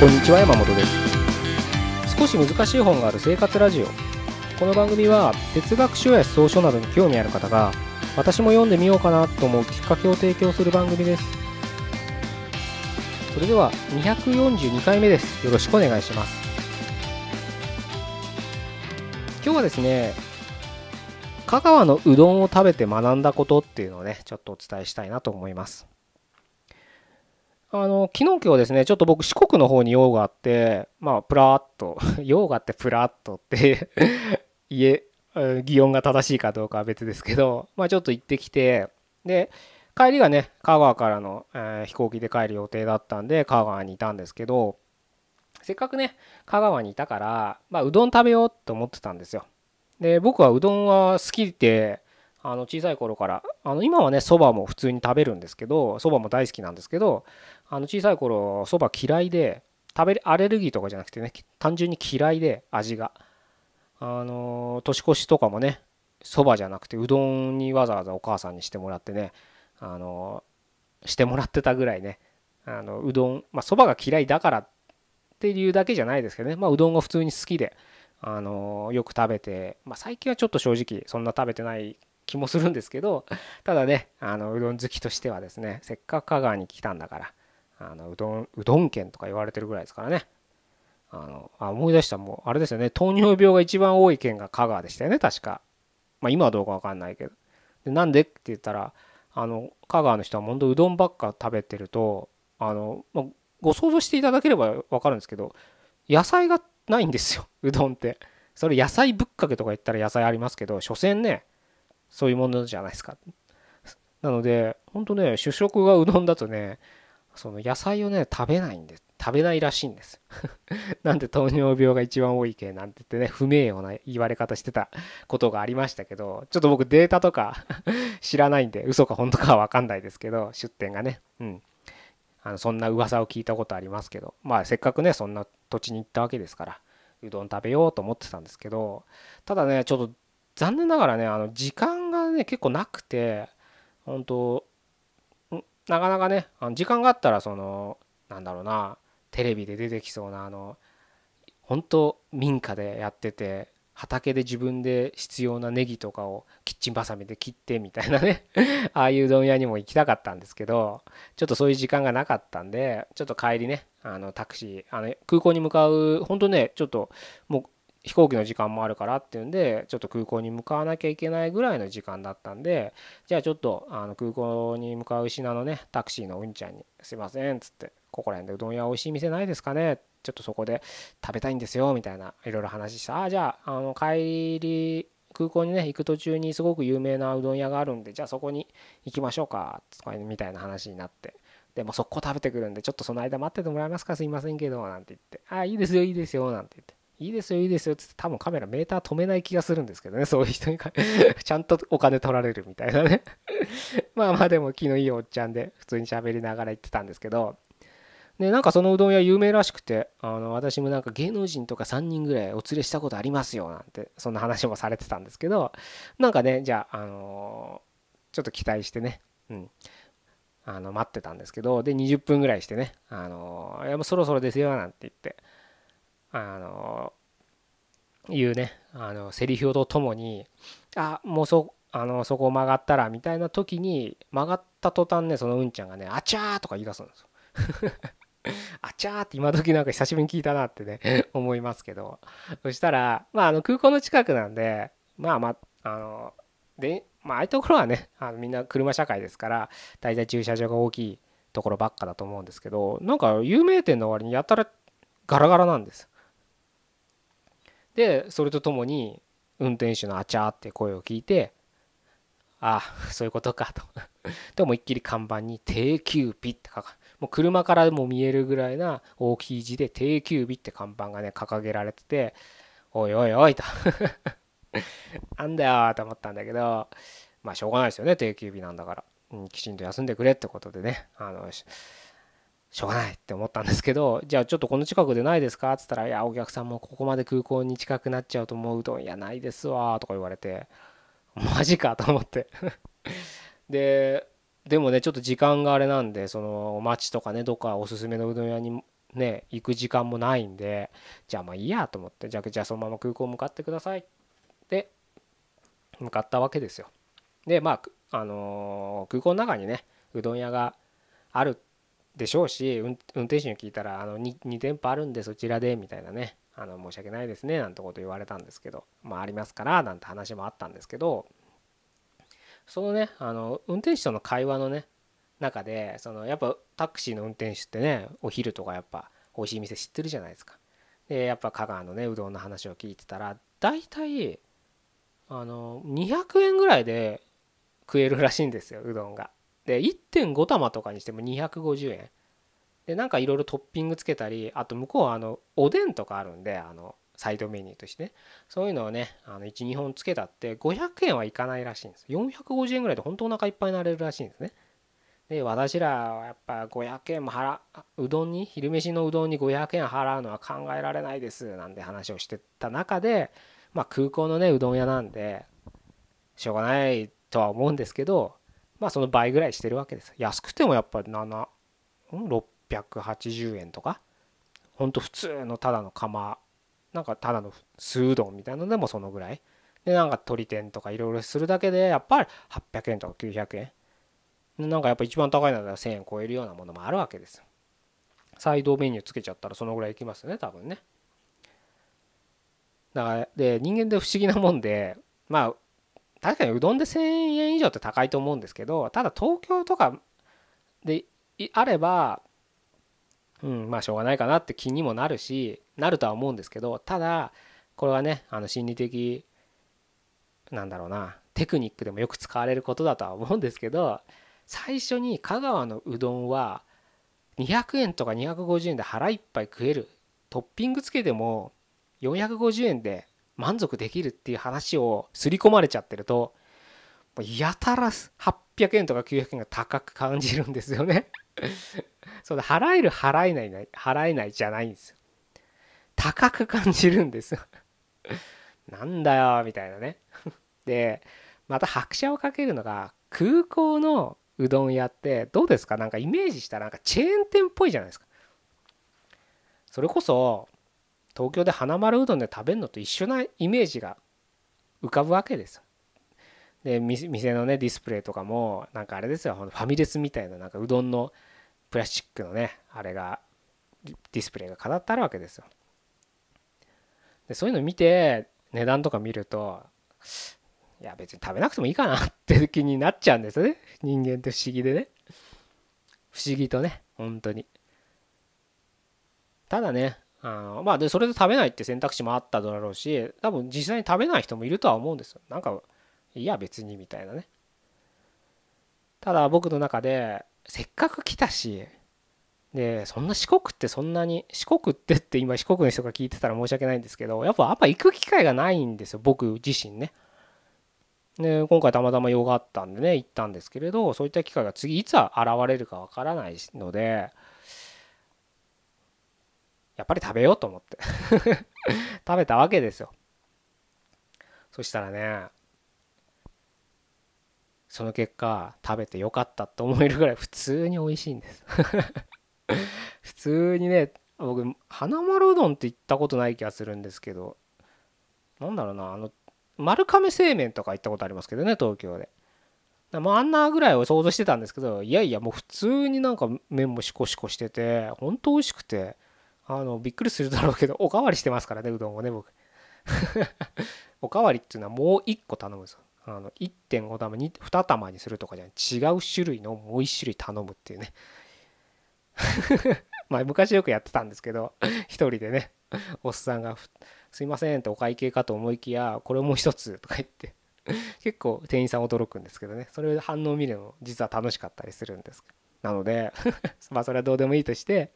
こんにちは山本です。少し難しい本がある生活ラジオ。この番組は哲学書や草書などに興味ある方が私も読んでみようかなと思うきっかけを提供する番組です。それでは242回目です。よろしくお願いします。今日はですね香川のうどんを食べて学んだことっていうのをねちょっとお伝えしたいなと思います。あの、昨日今日ですね、ちょっと僕四国の方に用があって、まあ、プラーっと、用があってプラーっとって 家、擬音が正しいかどうかは別ですけど、まあちょっと行ってきて、で、帰りがね、香川からの、えー、飛行機で帰る予定だったんで、香川にいたんですけど、せっかくね、香川にいたから、まあ、うどん食べようと思ってたんですよ。で、僕はうどんは好きで、あの小さい頃からあの今はねそばも普通に食べるんですけどそばも大好きなんですけどあの小さい頃そば嫌いで食べアレルギーとかじゃなくてね単純に嫌いで味が。あの年越しとかもねそばじゃなくてうどんにわざわざお母さんにしてもらってねあのしてもらってたぐらいねあのうどんまあそばが嫌いだからっていうだけじゃないですけどねまあうどんが普通に好きであのよく食べてまあ最近はちょっと正直そんな食べてない気もするんですけどただねあのうどん好きとしてはですねせっかく香川に来たんだからあのうどんうどん県とか言われてるぐらいですからね。あのあ思い出したもうあれですよね。糖尿病が一番多い県が香川でしたよね確か。まあ今はどうか分かんないけど。でなんでって言ったらあの香川の人は本当うどんばっか食べてるとあの、まあ、ご想像していただければ分かるんですけど野菜がないんですよ うどんって。それ野菜ぶっかけとか言ったら野菜ありますけど所詮ねそういうものじゃないですか。なので、ほんとね、主食がうどんだとね、その野菜をね、食べないんです。食べないらしいんです。なんで糖尿病が一番多い系なんて言ってね、不名誉な言われ方してたことがありましたけど、ちょっと僕データとか 知らないんで、嘘か本当かはわかんないですけど、出店がね、うん。あのそんな噂を聞いたことありますけど、まあせっかくね、そんな土地に行ったわけですから、うどん食べようと思ってたんですけど、ただね、ちょっと残念ながらねあの時間がね結構なくて本当なかなかねあの時間があったらそのなんだろうなテレビで出てきそうなあの本当民家でやってて畑で自分で必要なネギとかをキッチンバサミで切ってみたいなね ああいううどん屋にも行きたかったんですけどちょっとそういう時間がなかったんでちょっと帰りねあのタクシーあの空港に向かう本当ねちょっともう飛行機の時間もあるからっていうんでちょっと空港に向かわなきゃいけないぐらいの時間だったんでじゃあちょっとあの空港に向かう品のねタクシーのうんちゃんに「すいません」っつって「ここら辺でうどん屋美味しい店ないですかね?」ちょっとそこで食べたいんですよみたいないろいろ話して「ああじゃああの帰り空港にね行く途中にすごく有名なうどん屋があるんでじゃあそこに行きましょうか」みたいな話になって。でも速攻食べてくるんで、ちょっとその間待っててもらえますか？すいませんけど、なんて言って、ああ、いいですよ、いいですよ、なんて言って。いいですよいいですよつって多分カメラメーター止めない気がするんですけどね そういう人に ちゃんとお金取られるみたいなね。まあまあでも気のいいおっちゃんで普通に喋りながら言ってたんですけど。でなんかそのうどん屋有名らしくてあの私もなんか芸能人とか3人ぐらいお連れしたことありますよなんてそんな話もされてたんですけど。なんかねじゃあ、あの、ちょっと期待してねうん。あの待ってたんですけど。で20分ぐらいしてね「あの、いやもうそろそろですよ」なんて言って。あのいうね。あのセリフとともにあ。もうそあのそこ曲がったらみたいな時に曲がった途端ねそのうんちゃんがねあちゃーとか言い出すんですよ。あちゃーって今時なんか久しぶりに聞いたなってね思いますけど。そしたらまああの空港の近くなんでまあまああのでまあああいうところはねあのみんな車社会ですから大体駐車場が大きいところばっかだと思うんですけどなんか有名店の割にやたらガラガラなんですでそれとともに運転手のあちゃーって声を聞いてああそういうことかと。で思いっきり看板に定休日って書かもう車からも見えるぐらいな大きい字で定休日って看板がね掲げられてておいおいおいと。なんだよと思ったんだけどまあしょうがないですよね定休日なんだから、うん、きちんと休んでくれってことでねあのしょうがないって思ったんですけど、じゃあちょっとこの近くでないですか？っつったら、いや、お客さんもここまで空港に近くなっちゃうともううどん屋ないですわとか言われて、マジかと思って。で、でもね、ちょっと時間があれなんで、その街とかね、どっかおすすめのうどん屋にね行く時間もないんでじゃあまあいいやと思ってじゃあじゃあそのまま空港向かってください。って向かったわけですよ。でまああのー、空港の中にねうどん屋があるってでしょうし運転手に聞いたらあの 2, 2店舗あるんでそちらでみたいなね。あの申し訳ないですねなんてこと言われたんですけど。まあありますからなんて話もあったんですけど。そのねあの運転手との会話のね中でそのやっぱタクシーの運転手ってねお昼とかやっぱ美味しい店知ってるじゃないですか。でやっぱ香川のねうどんの話を聞いてたら大体あの200円ぐらいで食えるらしいんですようどんが。で1.5玉とかにしても250円でなんかいろいろトッピングつけたりあと向こうはあのおでんとかあるんであのサイドメニューとしてね。そういうのをね12本つけたって500円はいかないらしいんです。450円ぐらいで本当お腹いっぱいになれるらしいんですね。で私らはやっぱ500円も払うどんに昼飯のうどんに500円払うのは考えられないですなんて話をしてた中でまあ空港のねうどん屋なんでしょうがないとは思うんですけどまあその倍ぐらいしてるわけです。安くてもやっぱり7 680円とか。ほんと普通のただの釜。なんかただの酢うどんみたいなのでもそのぐらい。でなんか鶏天とかいろいろするだけでやっぱり800円とか900円。なんかやっぱ一番高いのは1000円超えるようなものもあるわけですサイドメニューつけちゃったらそのぐらいいきますね多分ね。だからで人間で不思議なもんでまあ確かにうどんで1000円以上って高いと思うんですけどただ東京とかであればうんまあしょうがないかなって気にもなるしなるとは思うんですけどただこれはねあの心理的なんだろうなテクニックでもよく使われることだとは思うんですけど最初に香川のうどんは200円とか250円で腹いっぱい食えるトッピングつけても450円で満足できるっていう話を刷り込まれちゃってるとやたら800円とか900円が高く感じるんですよね。そうだ払える払えない払えないじゃないんですよ。高く感じるんですよ。なんだよみたいなね。でまた拍車をかけるのが空港のうどん屋ってどうですか？なんかイメージしたらなんかチェーン店っぽいじゃないですか。それこそ東京で花丸うどんで食べるのと一緒なイメージが浮かぶわけです。よで店のねディスプレイとかもなんかあれですよ。ファミレスみたいななんかうどんのプラスチックのねあれがディスプレイが飾ってあるわけですよ。でそういうの見て値段とか見るといや別に食べなくてもいいかなって気になっちゃうんですよね。人間って不思議でね。不思議とね本当に。ただねあのまあでそれで食べないって選択肢もあっただろうし多分実際に食べない人もいるとは思うんですよ。なんかいや別にみたいなね。ただ僕の中でせっかく来たしでそんな四国ってそんなに四国ってって今四国の人が聞いてたら申し訳ないんですけどやっぱあんま行く機会がないんですよ僕自身ね。で今回たまたま用があったんでね行ったんですけれどそういった機会が次いつは現れるかわからないのでやっぱり食べようと思って。食べたわけですよ。そしたらねその結果食べてよかったと思えるぐらい普通に美味しいんです。普通にね僕花丸うどんって行ったことない気がするんですけどなんだろうなあの丸亀製麺とか行ったことありますけどね東京で。まああんなぐらいを想像してたんですけどいやいやもう普通になんか麺もシコシコしててほんと美味しくてあのびっくりするだろうけど おかわりしてますからねうどんをね僕。おかわりっていうのはもう1個頼むんですよあの1.5玉 2, 2玉にするとかじゃない。違う種類のもう1種類頼むっていうね。まあ昔よくやってたんですけど一人でねおっさんが「すいません」ってお会計かと思いきや「これもう一つ」とか言って結構店員さん驚くんですけどね。それで反応を見るの実は楽しかったりするんですけど。なので まあそれはどうでもいいとして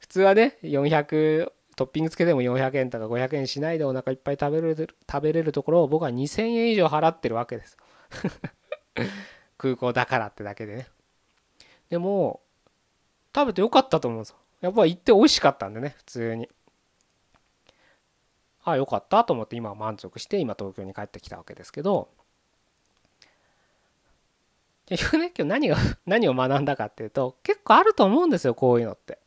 普通はね400トッピングつけても400円とか500円しないでお腹いっぱい食べれる食べれるところを僕は2000円以上払ってるわけです。空港だからってだけでね。でも食べてよかったと思うんですよ。やっぱ行って美味しかったんでね普通に。ああよかったと思って今は満足して今東京に帰ってきたわけですけど結局ね今日何が 何を学んだかっていうと結構あると思うんですよこういうのって。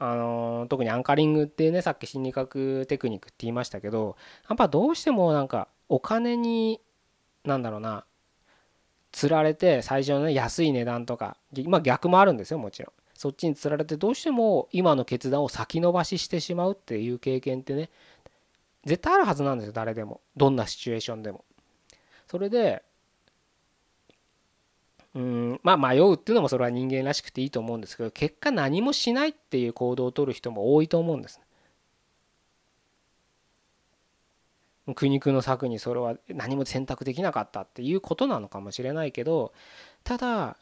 あの特にアンカリングっていうねさっき心理学テクニックって言いましたけどやっぱどうしてもなんかお金になんだろうなつられて最初のね安い値段とかまあ逆もあるんですよもちろん。そっちにつられてどうしても今の決断を先延ばししてしまうっていう経験ってね絶対あるはずなんですよ誰でも。どんなシチュエーションでも。それでうん。まあ迷うっていうのもそれは人間らしくていいと思うんですけど結果何もしないっていう行動をとる人も多いと思うんです苦肉の策にそれは何も選択できなかったっていうことなのかもしれないけどただ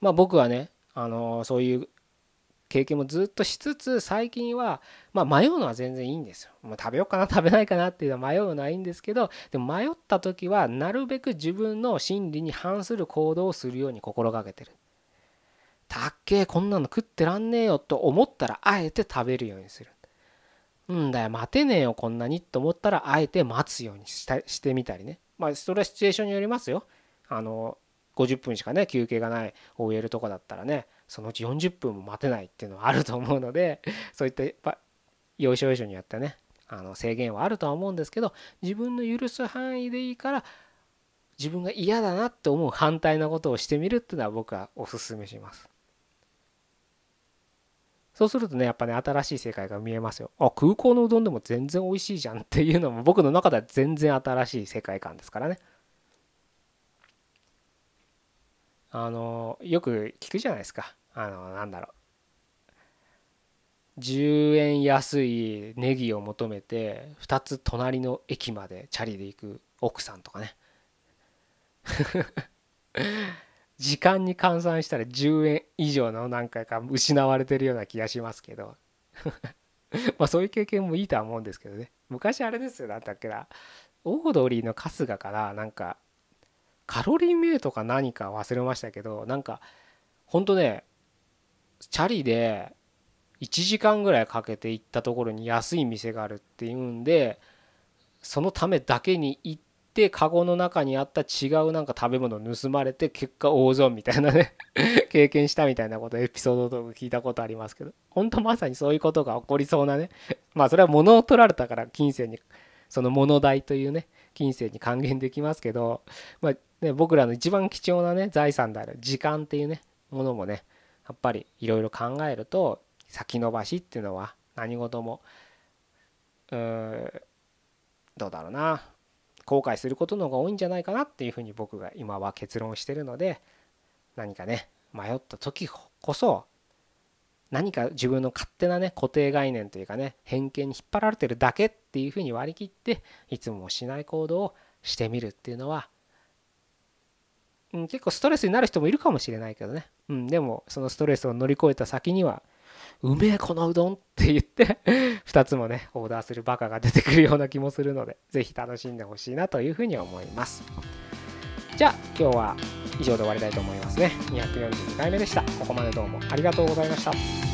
まあ僕はねあのそういう経験もずっとしつつ最近はまあ迷うのは全然いいんですよ。もう食べようかな 食べないかなっていうのは迷うのはいいんですけどでも迷った時はなるべく自分の心理に反する行動をするように心がけてる。たっけえこんなの食ってらんねえよと思ったらあえて食べるようにする。うんだよ待てねえよこんなにと思ったらあえて待つようにしたしてみたりね。まあそれはシチュエーションによりますよ。あの50分しかね休憩がない OL とかだったらねそのうち40分も待てないっていうのはあると思うので そういった要所要所によってねあの制限はあるとは思うんですけど自分の許す範囲でいいから自分が嫌だなって思う反対なことをしてみるっていうのは僕はおすすめします。そうするとねやっぱね新しい世界が見えますよ。あ空港のうどんでも全然美味しいじゃんっていうのも僕の中では全然新しい世界観ですからね。あのよく聞くじゃないですか。あのなんだろう。10円安いネギを求めて2つ隣の駅までチャリで行く奥さんとかね。時間に換算したら10円以上の何回か失われてるような気がしますけど。まあそういう経験もいいとは思うんですけどね。昔あれですよなんだっけな。オードリーの春日からなんかカロリーメイトか何か忘れましたけどなんかほんとねチャリで1時間ぐらいかけて行ったところに安い店があるっていうんでそのためだけに行ってカゴの中にあった違うなんか食べ物盗まれて結果大損みたいなね 経験したみたいなことエピソードとか聞いたことありますけど本当まさにそういうことが起こりそうなねまあそれは物を取られたから金銭にその物代というね金銭に還元できますけどまあね、僕らの一番貴重なね財産である時間っていうねものもねやっぱりいろいろ考えると先延ばしっていうのは何事もうどうだろうな後悔することの方が多いんじゃないかなっていうふうに僕が今は結論してるので何かね迷った時こそ何か自分の勝手なね固定概念というかね偏見に引っ張られてるだけっていうふうに割り切っていつもしない行動をしてみるっていうのはうん、結構ストレスになる人もいるかもしれないけどね、うん、でもそのストレスを乗り越えた先にはうめえこのうどんって言って 2つもねオーダーするバカが出てくるような気もするので是非楽しんでほしいなというふうに思います。じゃあ今日は以上で終わりたいと思いますね。242回目でした。ここまでどうもありがとうございました。